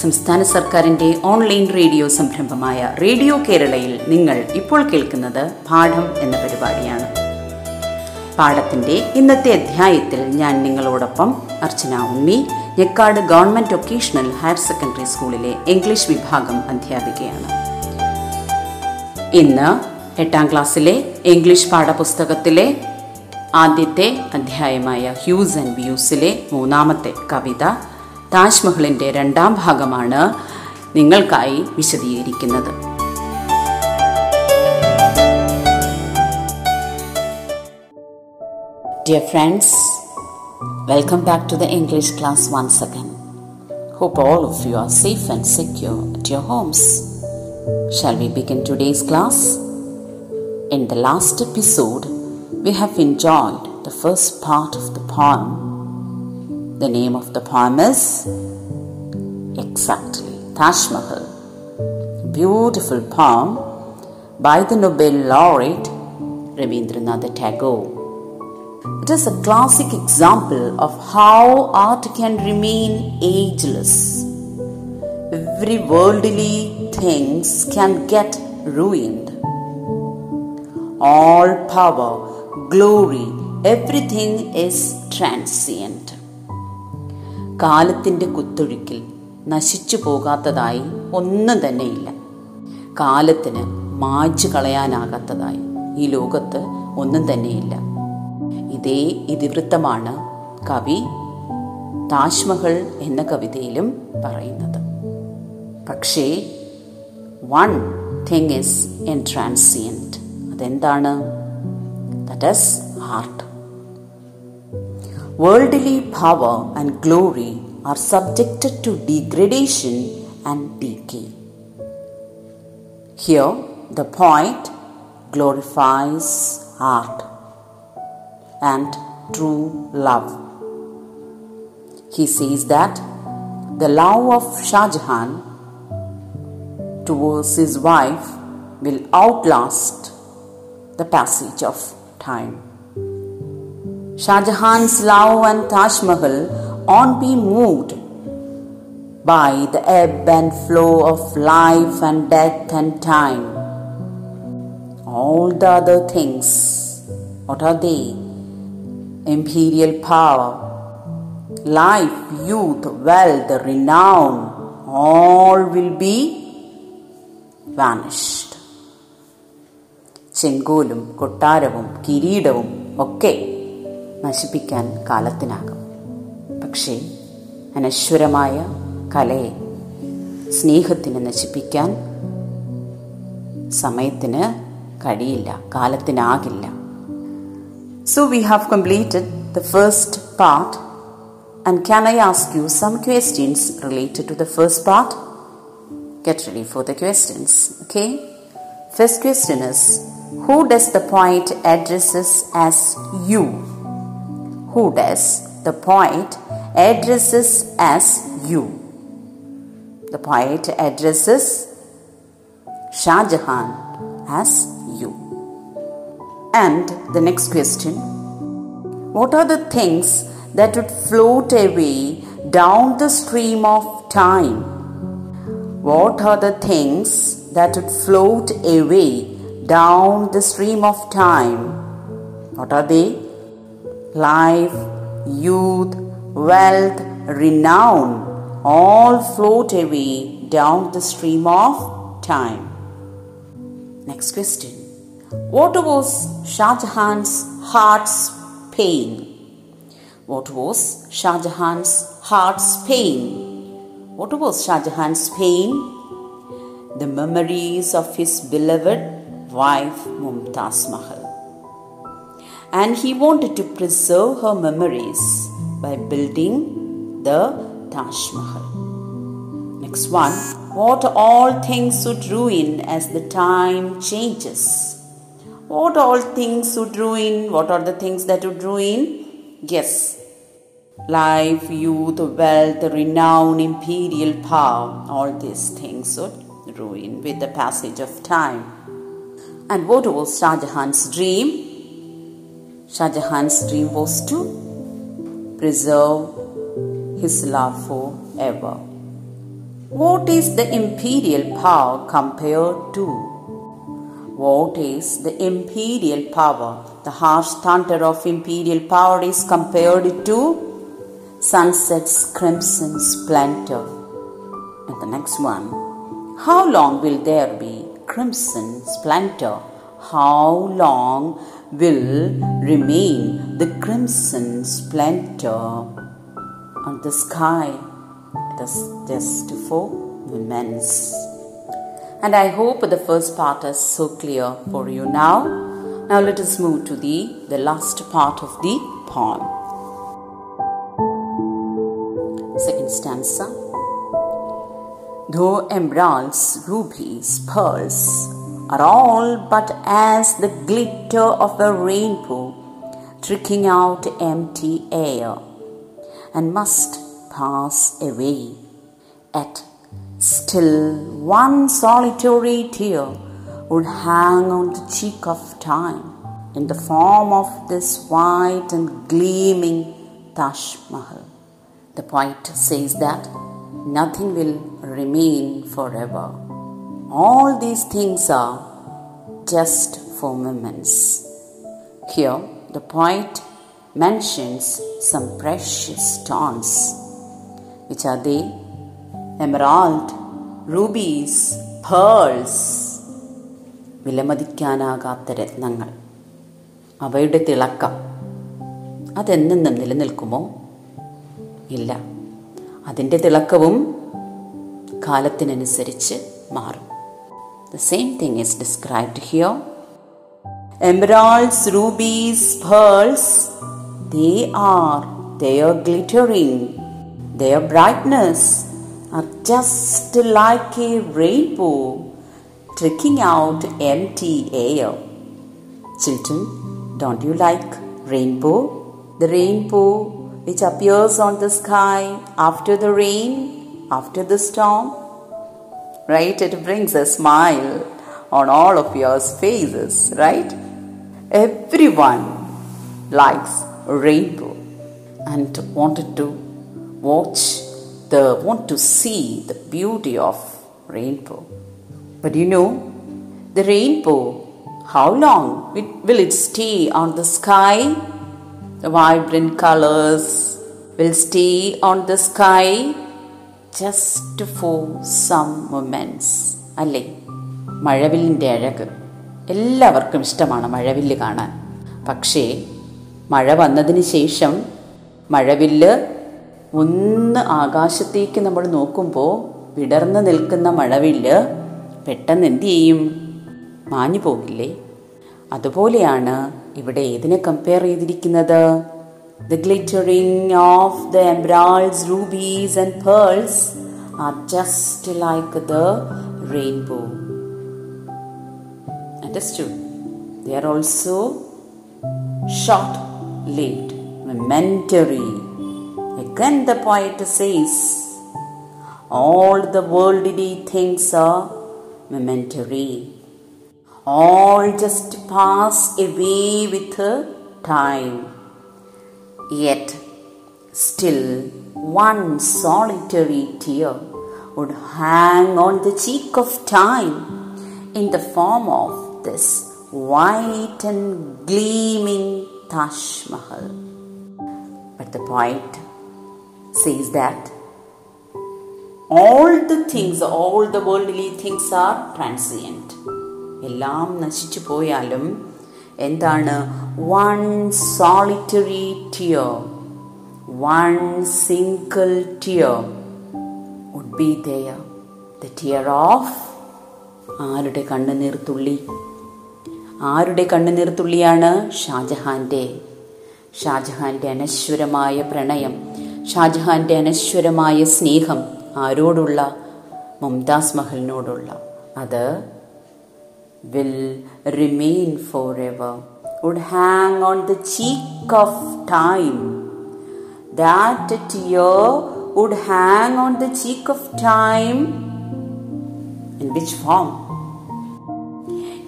സംസ്ഥാന സർക്കാരിന്റെ online radio സംരംഭമായ റേഡിയോ കേരളയിൽ നിങ്ങൾ ഇപ്പോൾ കേൾക്കുന്നത് പാഠം എന്ന പരിപാടിയാണ്. പാഠത്തിന്റെ ഇന്നത്തെ അധ്യായത്തിൽ ഞാൻ നിങ്ങളോടൊപ്പം Archana Ummi Njekkad government vocational higher secondary സ്കൂളിലെ ഇംഗ്ലീഷ് വിഭാഗം അധ്യാപികയാണ്. ഇന്ന് എട്ടാം ക്ലാസ്സിലെ ഇംഗ്ലീഷ് പാഠപുസ്തകത്തിലെ ആദ്യത്തെ അധ്യായമായ ഹ്യൂസ് ആൻഡ് വ്യൂസിലെ മൂന്നാമത്തെ കവിത താജ്മഹലിന്റെ രണ്ടാം ഭാഗമാണ് നിങ്ങൾക്കായി വിശദീകരിക്കുന്നത് Dear friends, welcome back to the English class once again. Hope all of you are safe and secure at your homes. Shall we begin today's class? In the last episode, we have enjoyed the first part of the poem. The name of the poem is exactly Taj Mahal. Beautiful poem by the Nobel laureate Rabindranath Tagore. It is a classic example of how art can remain ageless. Every worldly things can get ruined. All power, glory, everything is transient. കാലത്തിന്റെ കുത്തൊഴുക്കിൽ നശിച്ചു പോകാത്തതായി ഒന്നും തന്നെയില്ല. കാലത്തിന് മായ്ച്ചു കളയാനാകാത്തതായി ഈ ലോകത്ത് ഒന്നും തന്നെയില്ല. ഇതേ ഇതിവൃത്തമാണ് കവി താജ്മഹൽ എന്ന കവിതയിലും പറയുന്നത്. പക്ഷേ one thing is an transient അതെന്താണ്? That is art Worldly power and glory are subjected to degradation and decay. Here, the poet glorifies art and true love. He says that the love of Shah Jahan towards his wife will outlast the passage of time. Shah Jahan's love and Taj Mahal won't be moved by the ebb and flow of life and death and time. All the other things, what are they? Imperial power, life, youth, wealth, renown, all will be vanished. ചെങ്കോലും കൊട്ടാരവും കിരീടവും ഒക്കെ നശിപ്പിക്കാൻ കാലത്തിനാകും പക്ഷേ അനശ്വരമായ കലയെ സ്നേഹത്തിന് നശിപ്പിക്കാൻ സമയത്തിന് കഴിയില്ല കാലത്തിനാകില്ല so we have completed the first part and can I ask you some questions related to the first part get ready for the questions okay first question is who does the point addresses as you who does the poet addresses as you. The poet addresses Shah Jahan as you. And the next question What are the things that would float away down the stream of time? What are the things that would float away down the stream of time? What are they? Life, youth, wealth, renown all float away down the stream of time. Next question What was Shah Jahan's heart's pain? What was Shah Jahan's heart's pain? What was Shah Jahan's pain? The memories of his beloved wife Mumtaz Mahal and he wanted to preserve her memories by building the Taj Mahal. Next one what all things would ruin as the time changes. What all things would ruin? What are the things that would ruin? Yes. Life, youth, wealth, renown, imperial power, all these things would ruin with the passage of time. And what was Shah Jahan's dream? Shah Jahan's dream was to preserve his love forever. What is the imperial power compared to? What is the imperial power? The harsh thunder of imperial power is compared to sunset's crimson splendor. And the next one, how long will there be crimson splendor? How long will remain the crimson splendor on the sky? Is just for women's. And I hope the first part is so clear for you now. Now let us move to the, the last part of the poem. Second stanza. Though emeralds, rubies, pearls are all but as the glitter of a rainbow tricking out empty air and must pass away. Yet still one solitary tear would hang on the cheek of time in the form of this white and gleaming Taj Mahal. The poet says that nothing will remain forever. All these things are just for moments. Here, the poet mentions some precious stones. Which are they? Emerald, rubies, pearls. വിലമതിക്കാനാകാത്ത രത്നങ്ങൾ അവയുടെ തിളക്കം അതെന്നെന്നും നിലനിൽക്കുമോ ഇല്ല അതിന്റെ തിളക്കവും കാലത്തിനനുസരിച്ച് മാറും The same thing is described here. Emeralds, rubies, pearls, they are their glittering, their brightness are just like a rainbow tricking out empty air. Children, don't you like rainbow? The rainbow which appears on the sky after the rain, after the storm. Right? It brings a smile on all of your faces, right? Everyone likes rainbow and wanted to watch the want to see the beauty of rainbow. But you know, the rainbow, how long will it stay on the sky? The vibrant colors will stay on the sky just for some moments. അല്ലേ? മഴവില്ലിന്റെ അഴക് എല്ലാവർക്കും ഇഷ്ടമാണ് മഴവില്ല് കാണാൻ. പക്ഷേ മഴ വന്നതിന് ശേഷം മഴവില്ല് ഒന്ന് ആകാശത്തേക്ക് നമ്മൾ നോക്കുമ്പോൾ വിടർന്നു നിൽക്കുന്ന മഴവില്ല് പെട്ടെന്ന് എന്ത് ചെയ്യും? മാഞ്ഞു പോകില്ലേ അതുപോലെയാണ് ഇവിടെ ഏതിനെ കമ്പയർ ചെയ്തിരിക്കുന്നത്? The glittering of the emeralds, rubies, and pearls are just like the rainbow. Understood? They are also short lived, momentary. Again, the poet says, All the worldly things are momentary. All just pass away with time Yet, still, one solitary tear would hang on the cheek of time in the form of this white and gleaming Taj Mahal. But the poet says that all the things, all the worldly things are transient. എല്ലാം നശിച്ചു പോയാലും എന്താണ്? One solitary tear one single tear would be there the tear of ആരുടെ കണ്ണുനീർ തുള്ളി? ആരുടെ കണ്ണുനീർ തുള്ളിയാണ്? ഷാജഹാന്റെ ഷാജഹാന്റെ അനശ്വരമായ പ്രണയം. ഷാജഹാന്റെ അനശ്വരമായ സ്നേഹം ആരോടുള്ള? മുംതാസ് മഹലിനോടുള്ള. അത് will remain forever, would hang on the cheek of time. That tear would hang on the cheek of time. In which form?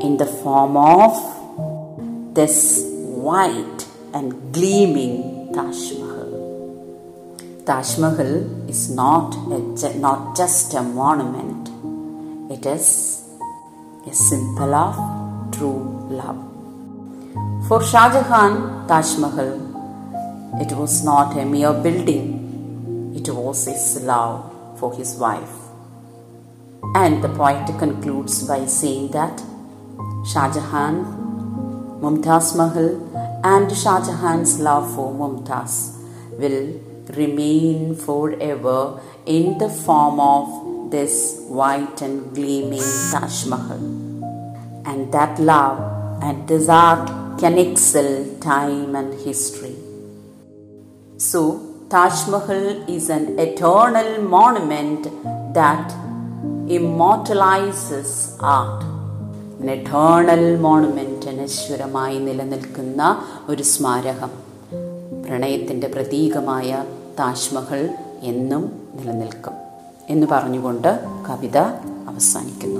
In the form of this white and gleaming Taj Mahal. Taj Mahal is not, a, not just a monument, it is a symbol of true love. For Shah Jahan, Taj Mahal it was not a mere building, it was his love for his wife. And the poet concludes by saying that Shah Jahan, Mumtaz Mahal, and Shah Jahan's love for Mumtaz will remain forever in the form of this white and gleaming Taj Mahal. And that love and desire can excel time and history. So, Taj Mahal is an eternal monument that art. An eternal monument അനശ്വരമായി നിലനിൽക്കുന്ന ഒരു സ്മാരകം പ്രണയത്തിന്റെ പ്രതീകമായ താജ്മഹൽ എന്നും നിലനിൽക്കും എന്ന് പറഞ്ഞുകൊണ്ട് കവിത അവസാനിക്കുന്നു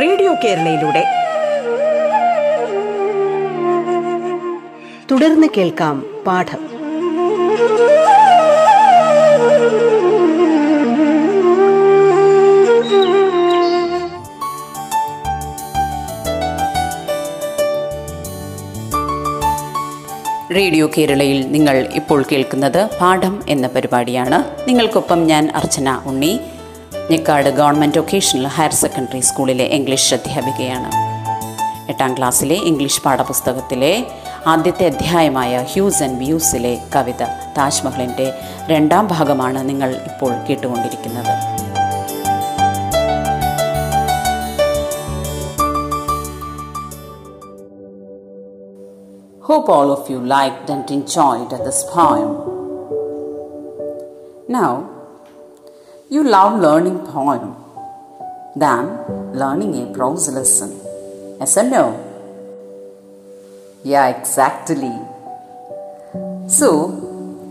റേഡിയോ കേരളയിലൂടെ. തുടർന്ന് കേൾക്കാം പാഠം. റേഡിയോ കേരളയിൽ നിങ്ങൾ ഇപ്പോൾ കേൾക്കുന്നത് പാഠം എന്ന പരിപാടിയാണ്. നിങ്ങൾക്കൊപ്പം ഞാൻ Archana Unni. Njekkad government vocational higher secondary സ്കൂളിലെ ഇംഗ്ലീഷ് അധ്യാപികയാണ് എട്ടാം ക്ലാസ്സിലെ ഇംഗ്ലീഷ് പാഠപുസ്തകത്തിലെ ആദ്യത്തെ അധ്യായമായ ഹ്യൂസ് ആൻഡ് വ്യൂസിലെ കവിത താജ്മഹലിന്റെ രണ്ടാം ഭാഗമാണ് നിങ്ങൾ ഇപ്പോൾ കേട്ടുകൊണ്ടിരിക്കുന്നത് Hope all of you liked and enjoyed this poem. Now, you love learning poem than learning a prose lesson. Yes or no? Yeah, exactly. So,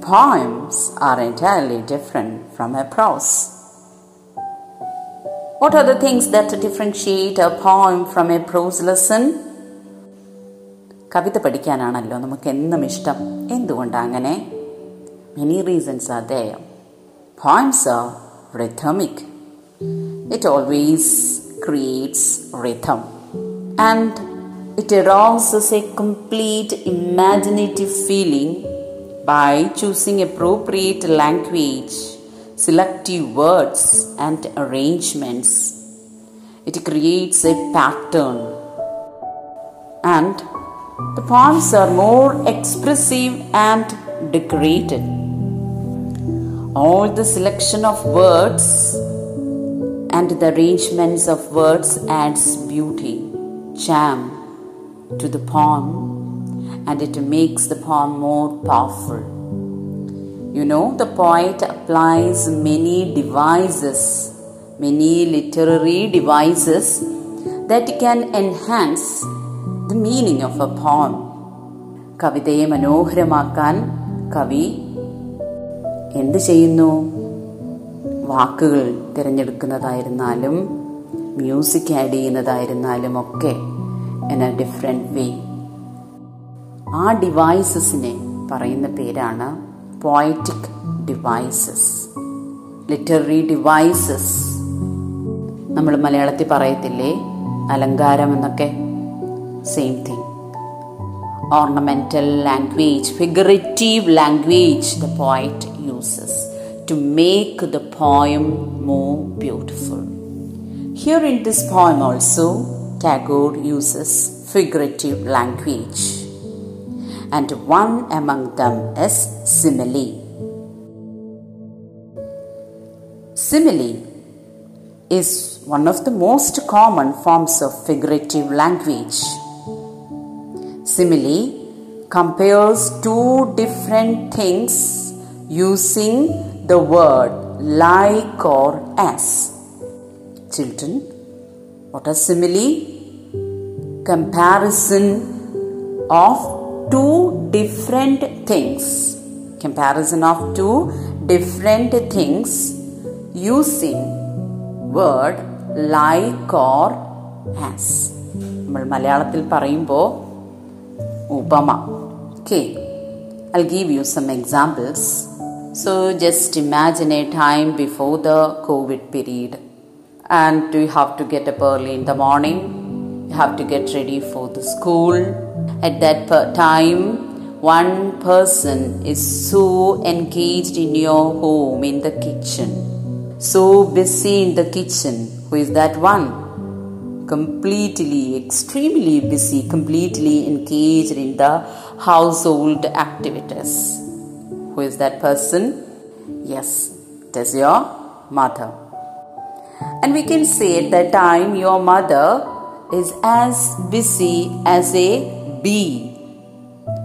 poems are entirely different from a prose. What are the things that differentiate a poem from a prose lesson? കവിത പഠിക്കാനാണല്ലോ നമുക്ക് എന്നും ഇഷ്ടം എന്തുകൊണ്ടാണ് അങ്ങനെ many reasons are there poems are rhythmic. It always creates rhythm and it arouses a complete imaginative feeling by choosing appropriate language, selective words, and arrangements. It creates a pattern and the poems are more expressive and decorated All the selection of words and the arrangements of words adds beauty, charm to the poem and it makes the poem more powerful. You know, the poet applies many devices, many literary devices that can enhance the meaning of a poem. കവിതയെ മനോഹരമാക്കാൻ കവി എന്ത് ചെയ്യുന്നു? വാക്കുകൾ തിരഞ്ഞെടുക്കുന്നതായിരുന്നാലും music add ചെയ്യുന്നതായിരുന്നാലും ഒക്കെ in A different വേ ആ ഡിവൈസസിനെ പറയുന്ന പേരാണ് poetic devices literary devices നമ്മൾ മലയാളത്തിൽ പറയത്തില്ലേ? അലങ്കാരം എന്നൊക്കെ? Same thing ornamental language figurative language the poet uses to make the poem more beautiful. Here in this poem also, Tagore uses figurative language, and one among them is simile. Simile is one of the most common forms of figurative language. Simile compares two different things using the word like or as. Children, what are simile? Comparison of two different things. Comparison of two different things using word like or as. നമ്മൾ മലയാളത്തിൽ പറയുമ്പോൾ ഉപമ okay I'll give you some examples. So just imagine a time before the COVID period, and you have to get up early in the morning. You have to get ready for the school. At that time, one person is so engaged in your home in the kitchen, so busy in the kitchen. Who is that one? completely, extremely busy, completely engaged in the household activities. Who is that person? Yes, it is your mother. And we can say at that time your mother is as busy as a bee.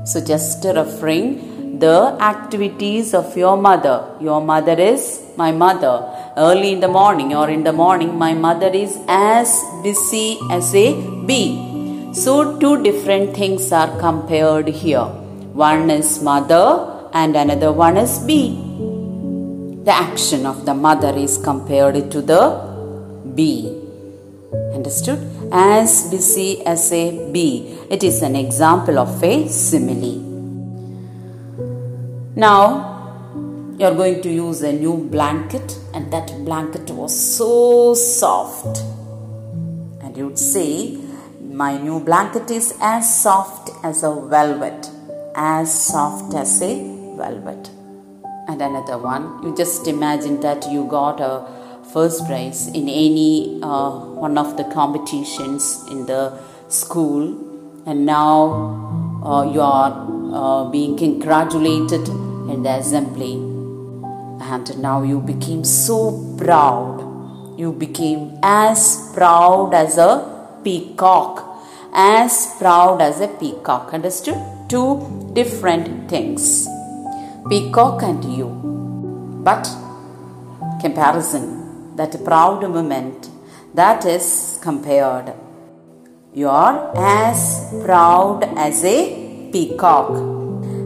So, just referring the activities of your mother. Your mother is my mother. Early in the morning or in the morning, my mother is as busy as a bee. So, two different things are compared here. One is mother and another one is bee. The action of the mother is compared to the bee. Understood? As busy as a bee. It is an example of a simile. Now, you are going to use a new blanket, and that blanket was so soft. And you would say, My new blanket is as soft as a velvet, as soft as a velvet. And another one, you just imagine that you got a first prize in any uh, one of the competitions in the school, and now uh, you are uh, being congratulated in the assembly and now you became so proud. You became as proud as a peacock. As proud as a peacock. Understood? Two different things. Peacock and you. But comparison, that proud moment, that is compared. You are as proud as a peacock.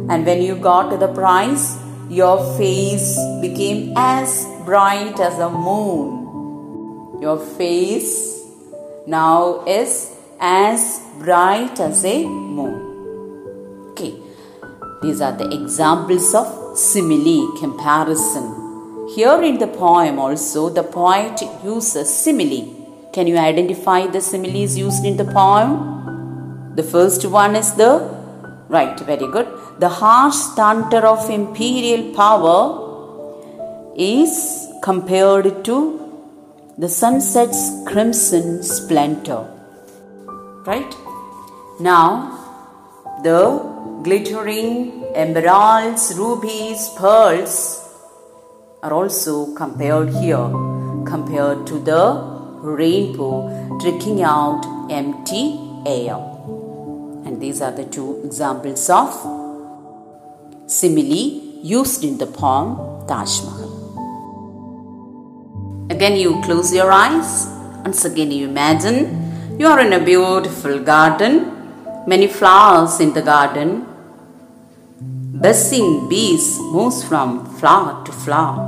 And when you got the prize, your face became as bright as a moon. Your face now is as bright as a moon. Okay, these are the examples of simile comparison. Here in the poem, also, the poet uses simile. Can you identify the similes used in the poem? The first one is the Right, very good. The harsh thunder of imperial power is compared to the sunset's crimson splendor. Right? Now, the glittering emeralds, rubies, pearls are also compared here, compared to the rainbow trickling out empty air. And these are the two examples of simile used in the poem Taj Mahal. Again, you close your eyes. Once again, you imagine you are in a beautiful garden, many flowers in the garden. Buzzing bees moves from flower to flower.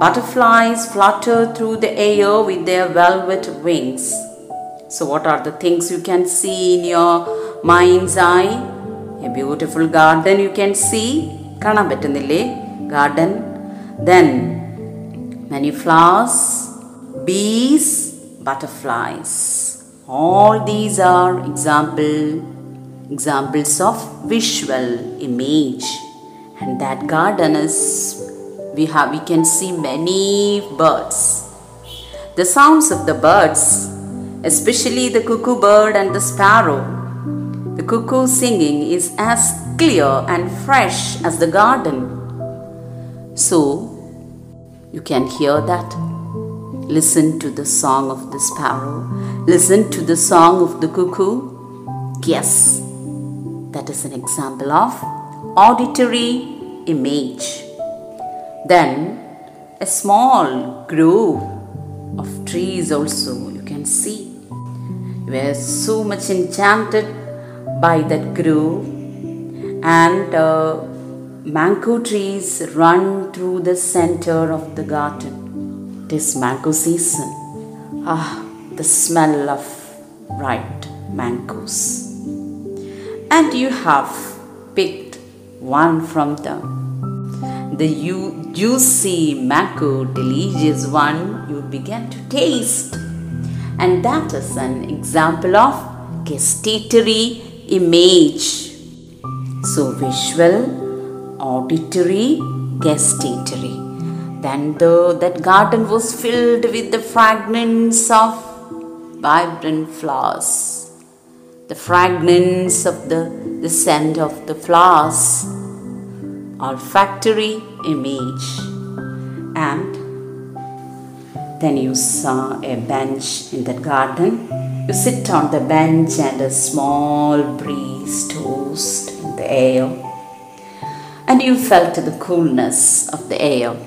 Butterflies flutter through the air with their velvet wings. So, what are the things you can see in your mind's eye? A beautiful garden you can see. കാണാൻ പറ്റുന്നില്ലേ garden then many flowers Bs butterflies. Oh. All these are example examples of visual image and that garden is we have we can see many birds. The sounds of the birds, especially the cuckoo bird and the sparrow, the cuckoo singing is as clear and fresh as the garden. So, you can hear that. Listen to the song of the sparrow. Listen to the song of the cuckoo. Yes, that is an example of auditory image. Then, a small grove of trees also you can see. You were so much enchanted by that grove, and uh, mango trees run through the center of the garden. It is mango season. Ah, the smell of ripe mangoes. And you have picked one from them. The juicy mango, delicious one you began to taste. And that is an example of gustatory image. So, visual, auditory, gustatory. Then the, that garden was filled with the fragrance of vibrant flowers. The fragrance of the, the scent of the flowers, olfactory image. And then you saw a bench in the garden. You sit on the bench and a small breeze tossed in the air. And you felt the coolness of the air.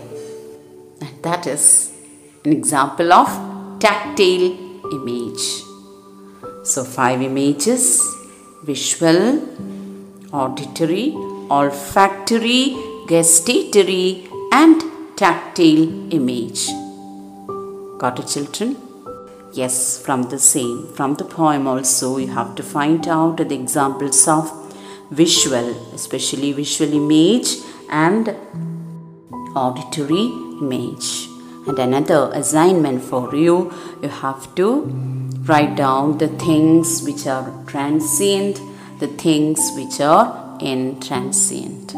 That is an example of tactile image. So, five images visual, auditory, olfactory, gustatory, and tactile image. Got it, children? Yes, from the same, from the poem also, you have to find out the examples of visual, especially visual image and auditory image. And another assignment for you, you have to write down the things which are transient, the things which are intransient.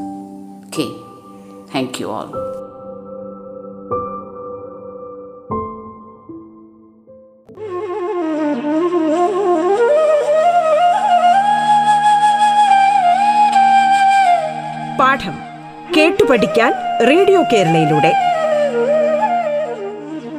Okay, thank you all. പാഠം കേട്ടു പഠിക്കാൻ radio കേരളയിലൂടെ